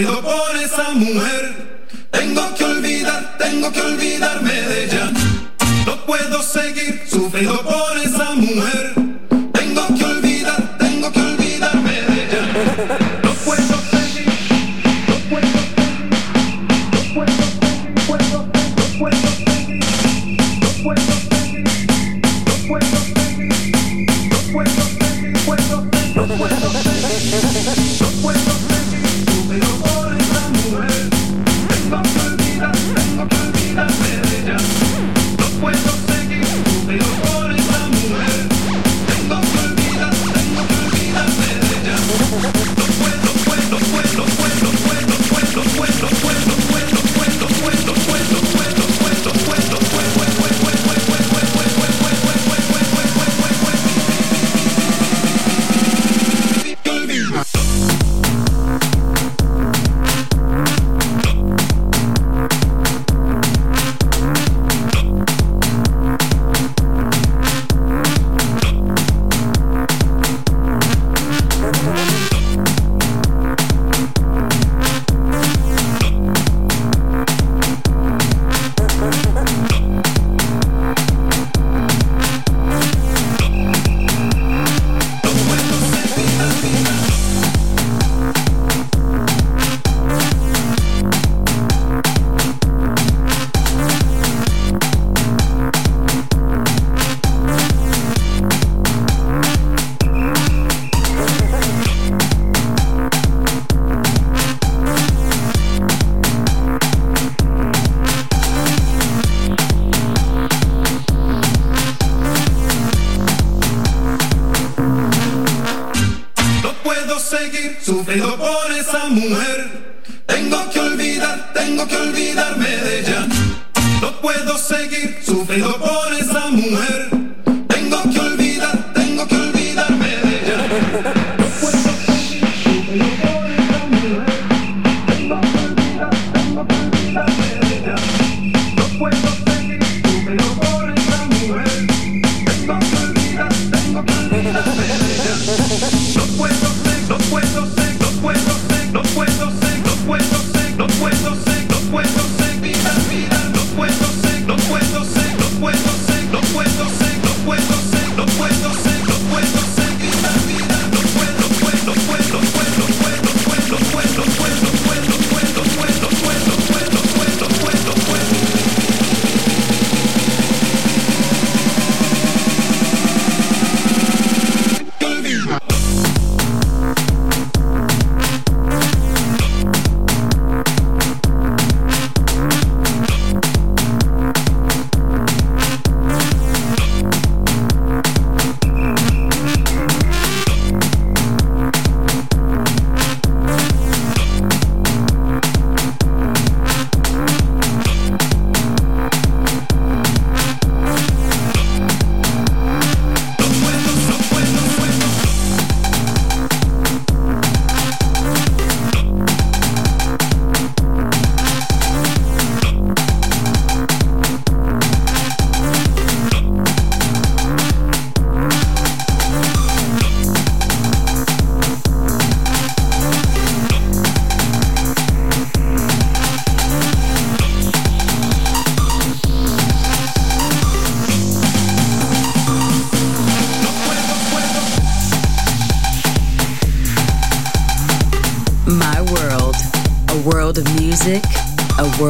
Brindo por esa mujer. Tengo que olvidar, tengo que olvidarme de ella. No puedo seguir sufriendo por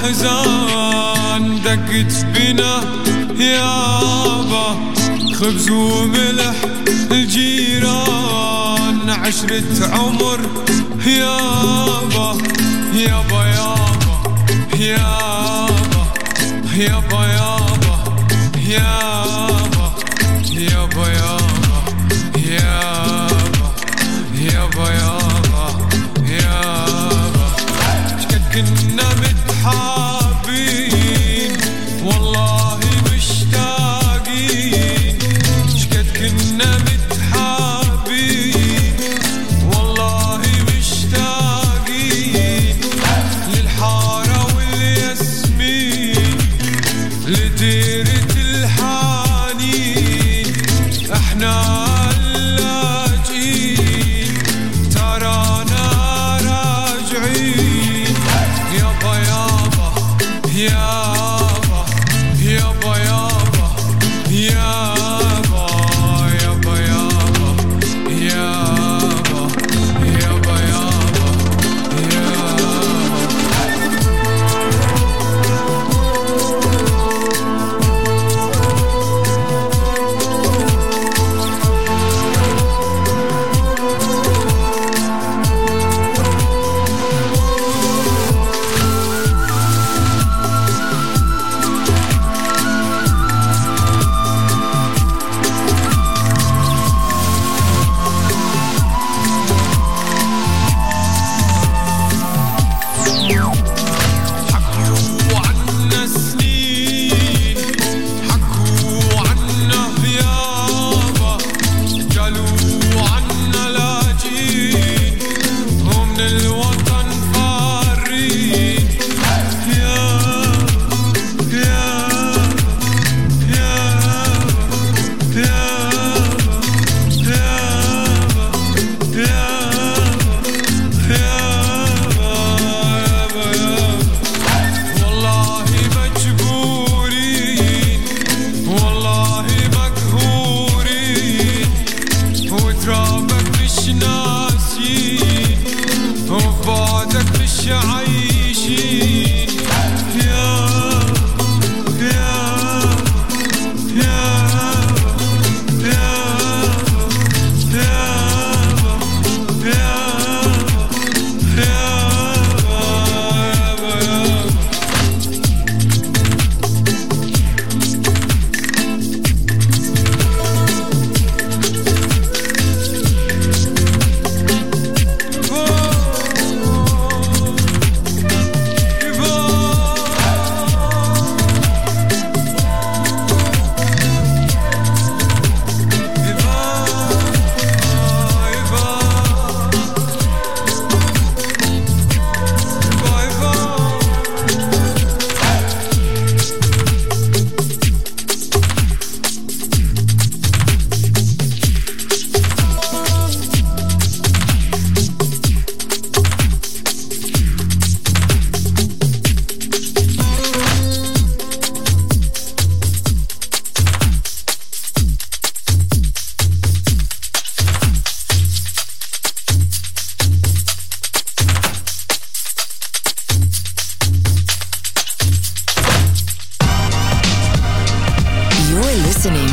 الأحزان دقت بنا يابا خبز وملح الجيران عشرة عمر يابا يابا يابا يابا يابا يابا.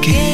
que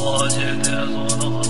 Meditation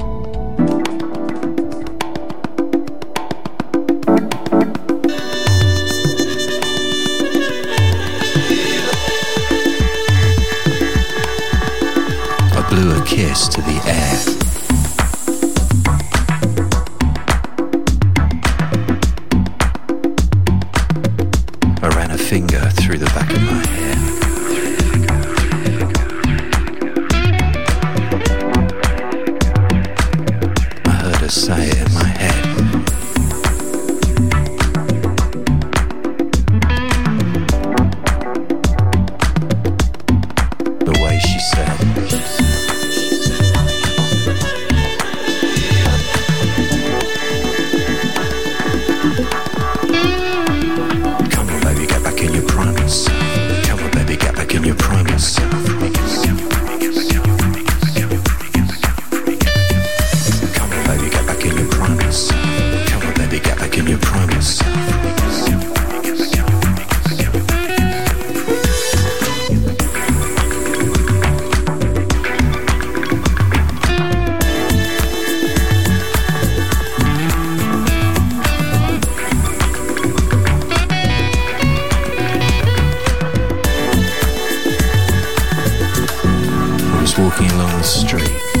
walking along the street.